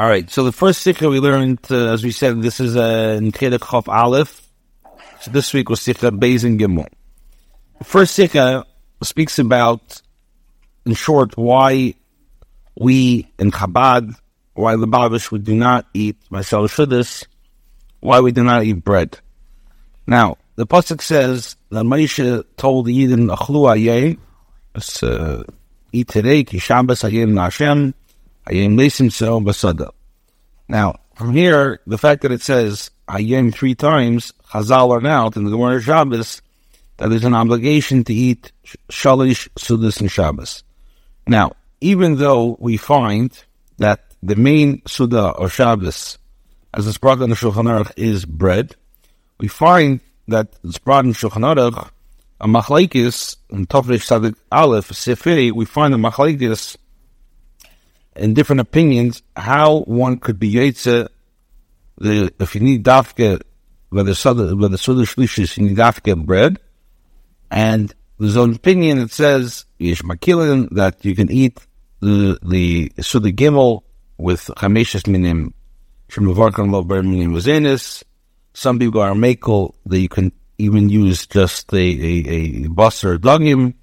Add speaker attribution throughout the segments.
Speaker 1: All right. So the first sikha we learned, uh, as we said, this is a uh, Chof Aleph. So this week was sikha Beis and Gimel. The first sikha speaks about, in short, why we in Chabad, why the Babish we do not eat Masal Shuddis, why we do not eat bread. Now, the pasuk says that Moshe told the Yidden Achlu Ayeh, uh, eat today, ki Shabbos Ayem Hashem, Now, from here, the fact that it says Ayem three times, Chazal are out in the Gemara Shabbos, that there's an obligation to eat Shalish, Sudas, and Shabbos. Now, even though we find that the main Suda or Shabbos, as it's brought in the Shulchan Aruch, is bread, we find that it's brought in Shulchan Aruch, a machlaikis in Tofresh Sadik Aleph Seferi, we find a machlaikis in different opinions how one could be yetze the if you need dafke whether the suda shlishis you need dafke bread, and there's an opinion that says yesh that you can eat the the suda gimel with chameshes minim from shemavarkan lo minim wazenis. Some people are makel that you can even use just a, a, a or dugim.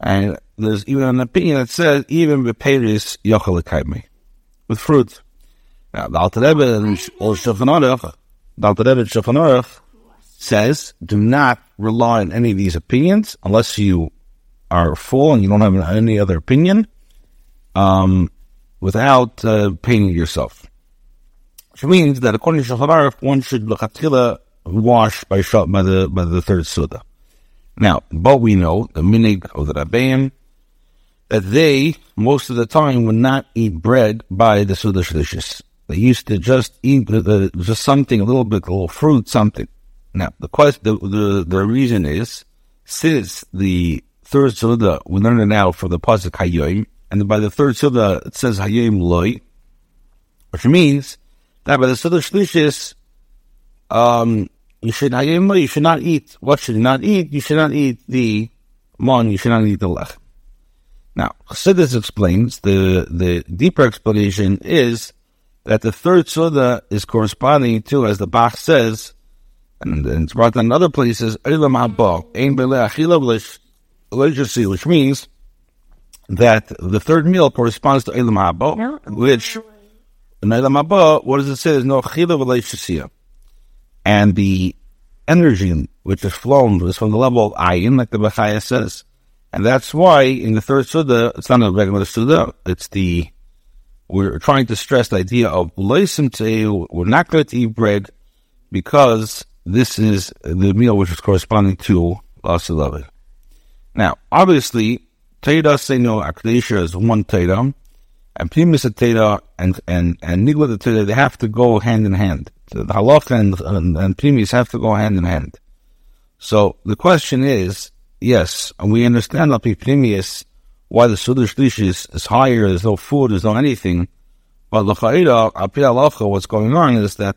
Speaker 1: And there's even an opinion that says even beperis yochel with fruit. Now, the Alter Rebbe and Shulchan Aruch, the Alter Rebbe Shulchan Aruch says, do not rely on any of these opinions unless you are full and you don't have any other opinion, um, without uh, paying yourself. Which means that according to Shulchan Aruch, one should at wash by by the by the third suda. Now, but we know the minig of the Rabbeim that they most of the time would not eat bread by the suda shlishis. They used to just eat just something, a little bit, a little fruit, something. Now, the question, the, the, the reason is, since the third suda, we learn it now for the pasuk hayoim, and by the third suda it says hayoim loy, which means that by the suda shlishis, um, you should you should not eat. What should you not eat? You should not eat the mon. You should not eat the lech. Now, Chassidus explains the the deeper explanation is that the third soda is corresponding to, as the Bach says, and, and it's brought down in other places, which means that the third meal corresponds to Elam Haba, which in Elam Haba, what does it say? There's no Chila and the energy which is flown is from the level of ayin, like the Bechaya says. And that's why in the third Suda, it's not a regular Suda, it's the, we're trying to stress the idea of we're not going to eat bread because this is the meal which is corresponding to Lasa Now, obviously, Teda no Akdesha is one Teda, and Primus Teda and, and, and Nigla Teda, they have to go hand in hand the halacha and, and, and have to go hand in hand. So the question is, yes, and we understand that primis why the sudish is, is higher, there's no food, there's no anything. But the chayda, halacha, what's going on is that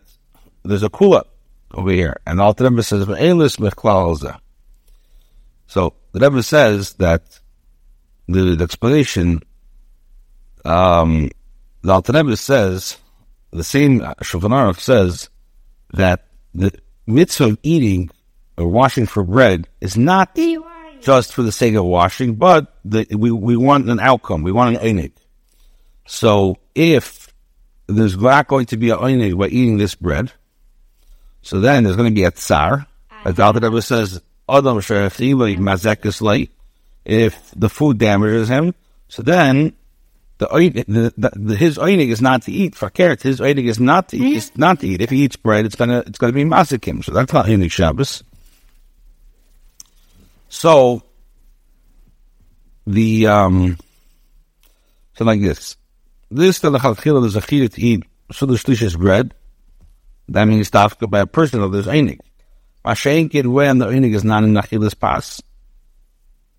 Speaker 1: there's a kula over here, and the Rebbe says, So the Rebbe says that the, the explanation, um, the Alter Rebbe says the same Shulchan Aruch says that the mitzvah of eating or washing for bread is not just for the sake of washing, but the, we, we want an outcome. We want an einig. So if there's not going to be an einig by eating this bread, so then there's going to be a tsar. As the ah. Alter says, Adam mazekis If the food damages him, so then the, the, the, the his einig is not to eat. For carrots, his einig is not to eat. It's not to eat. If he eats bread, it's gonna it's gonna be masakim. So that's not einig Shabbos. So the um, so like this, this the lachalchila is a chiyah to eat sudash bread. That means tafka by a person of this einig. Mashenkin when the einig is not in nachilas pas.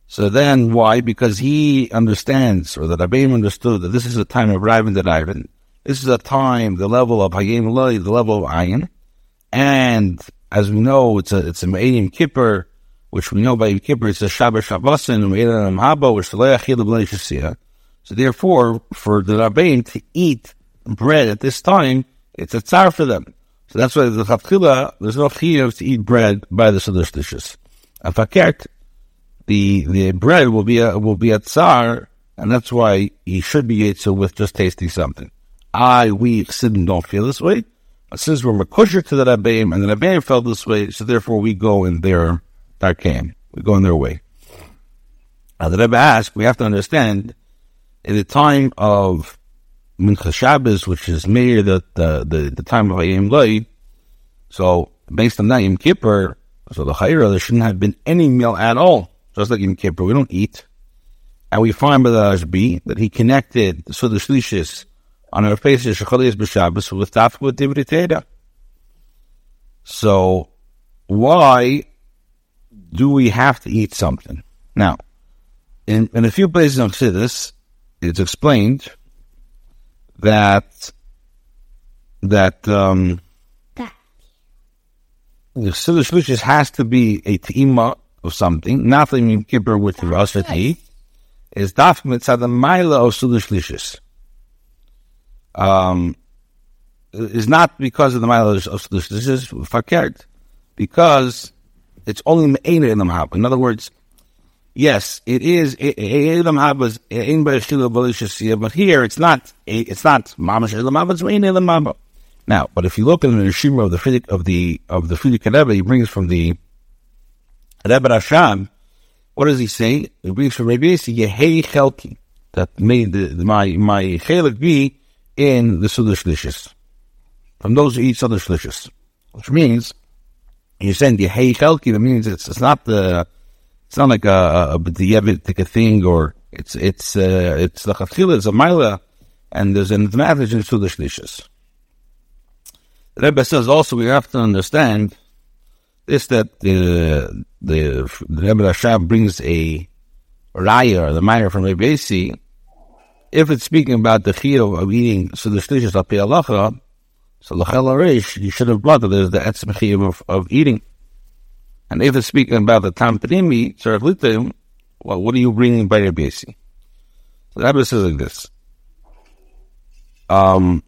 Speaker 1: So then why? Because he understands, or the Rabbeim understood that this is a time of Raven that Ivan. This is a time, the level of Hayim Loi, the level of Ayin. And as we know, it's a, it's a Me'edim Kippur, which we know by Yom Kippur, it's a Shabbat Shabbasin, Me'edim Haba, which the Le'achil So therefore, for the Rabbeim to eat bread at this time, it's a tsar for them. So that's why the chatchila, there's no chiyuv to eat bread by the Sudash dishes. And fakert, the, the bread will be a, will be a tsar, and that's why he should be ate so with just tasting something. I, we, Chassidim don't feel this way. But since we're makusher to the Rabbeim, and the Rabbeim felt this way, so therefore we go in their darkam. We're going their way. Now the Rebbe asked, we have to understand, in the time of Mincha Shabbos, which is Meir, the, the, the, the time of Ayim Loi, so based on that, Yom Kippur, so the Chayra, there shouldn't have been any meal at all. Just like Yom Kippur, we don't eat. And we find by the Rashbi that he connected the Sudah on our faces, Shechalias B'Shabbos, with with Divrei So, why do we have to eat something? Now, in, in a few places on Chassidus, it's explained that that um, the Chassidus Shlishis has to be a teima of something, not the Yom Kippur with the Rosh eat, is daf mitzad the Maila of Sudash Lishis. Um, is not because of the Maila of Lishis, fakert, because it's only Me'ena the Mahab. In other words, yes, it is Elam Habas in Bashila but here it's not it's not Mamash Elam Haba, it's Me'ena Elam Haba. Now, but if you look in the Rishima of the Fidik of the of the Fidik Rebbe, he brings from the Rebbe Rashab, what does he say? He brings from Rebbe Yehei Chelki, that made the, my my chelik be in the Sudash Lishis. From those who eat Sudash Lishis. Which means you're saying the hey chelki, that means it's it's not the it's not like a a a thing or it's it's uh, it's the chafila, it's a mila, and there's an advantage in the shlishas. The Rebbe says also we have to understand this that the the, the Rebbe Rashab brings a raya or the minor from Rebbe if it's speaking about the chiyuv of eating so the shlishas al so l'chel arish, you should have brought that there's the etzem of, of eating. And if it's speaking about the tam pnimi, tzarech well, what are you bringing by your basi? So the Rebbe says like this. Um,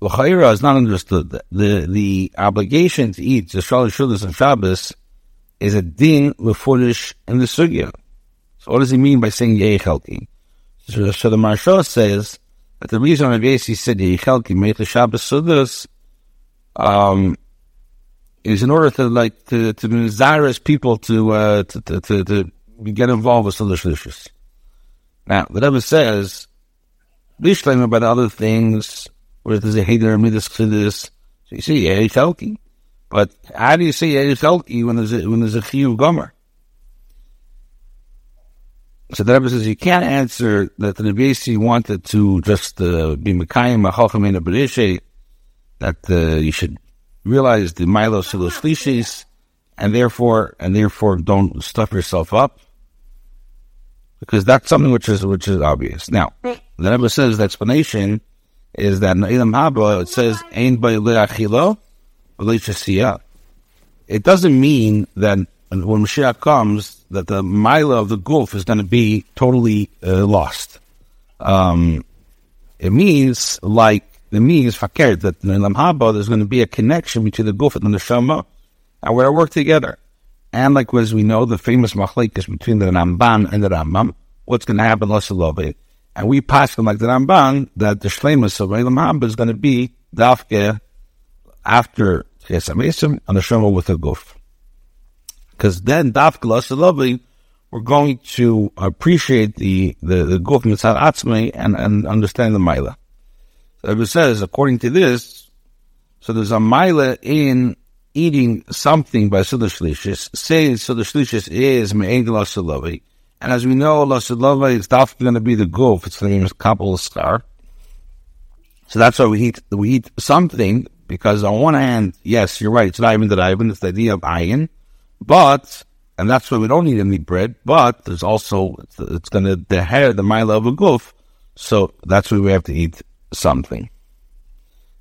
Speaker 1: l'chayra is not understood. The, the, obligation to eat the shalish shudas and Shabbos is a din lefulish in the sugya. So what does he mean by saying chelki? So, so the Maharsha says the reason Rav Yasi said Yechelki made the Shabbos Sudas, um, is in order to like to to desire people to uh to to, to, to get involved with Sudas Lishus. Now, the Rebbe says, Bishleim about other things, where there's a Heder Midas Chidis, so you see Yechelki. But how do you say Yechelki when there's a, when there's a Chiyuv Gomer? So the Rebbe says you can't answer that the Nabisi wanted to just uh, be Mekayim Achochamina Bereshe, that uh, you should realize the Milo Silo Shlishis, and therefore, and therefore don't stuff yourself up, because that's something which is which is obvious. Now, the Rebbe says the explanation is that in Haba it says Achilo It doesn't mean that when Mashiach comes that the mila of the gulf is going to be totally uh, lost. Um, it means like it means fakir that in the Haba there's going to be a connection between the gulf and the neshama, and we're work together. And like as we know, the famous machlek is between the Ramban and the Rambam. What's going to happen? Let's love it. And we pass them like the Ramban that the shlemus of the Haba is going to be dafke after Chesamesim and the Shema with the gulf. Because then Daf we're going to appreciate the the, the Guf Atzmei and, and understand the Maila. So it says, according to this, so there's a Maila in eating something by Sudah Shlishis, saying Shlishis is Me'ed Lasalavi. And as we know, Lasalavi is definitely going to be the Guf, it's the name of Kabbalah Star. So that's why we eat, we eat something, because on one hand, yes, you're right, it's not even the Ivan, it's the idea of ayin. But, and that's why we don't need any bread, but there's also, it's, going to the hair, the mile of a goof. So that's why we have to eat something.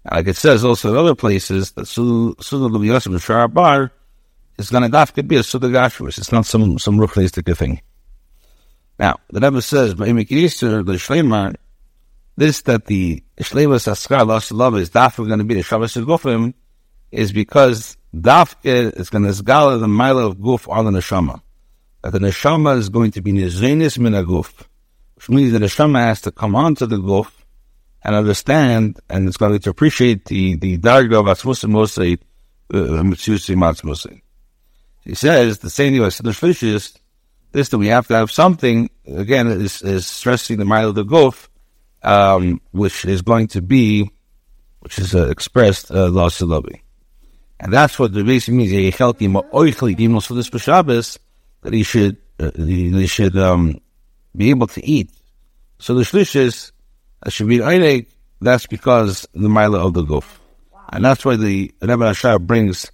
Speaker 1: Like it says also in other places, that Suda Lubiyosif Shara Bar is going to have to be a Suda Gashvis. It's not some, some ruchnistic thing. Now, the Rebbe says, by Yisr, the Shleimar, this that the Shlemus Askar Lost Love is dafka going to be the Shabbos Gufim is because dafka is going to zgala the mile of guf on the neshama. That the neshama is going to be nizenis min guf, which means the neshama has to come onto the guf and understand, and it's going to appreciate the the darga of Atzmus Mosei, uh, Mitzusi He says the same thing as the fishes. This that we have to have something again is, is stressing the mile of the guf um, which is going to be, which is uh, expressed uh, And that's what the basic means. Even for this Shabbos, that he should, uh, he, should um, be able to eat. So the shlish is, uh, should be einig, that's because the mile of the goof. And that's why the Rebbe Ashar brings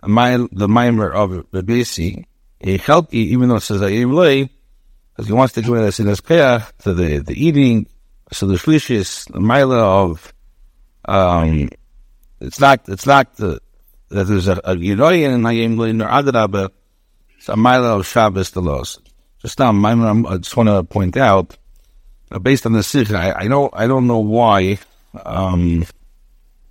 Speaker 1: a mile, the mimer of a healthy, even though it says Ayim because he wants to do it as in his to the, the eating, so the shlish is the mila of, um, it's not, it's not the, that there's a, a Giroyin in Hayim Lin or it's a mile of Shabbos the laws. Just now, I just want to point out, uh, based on the Sikh, I, I don't, I don't know why, um,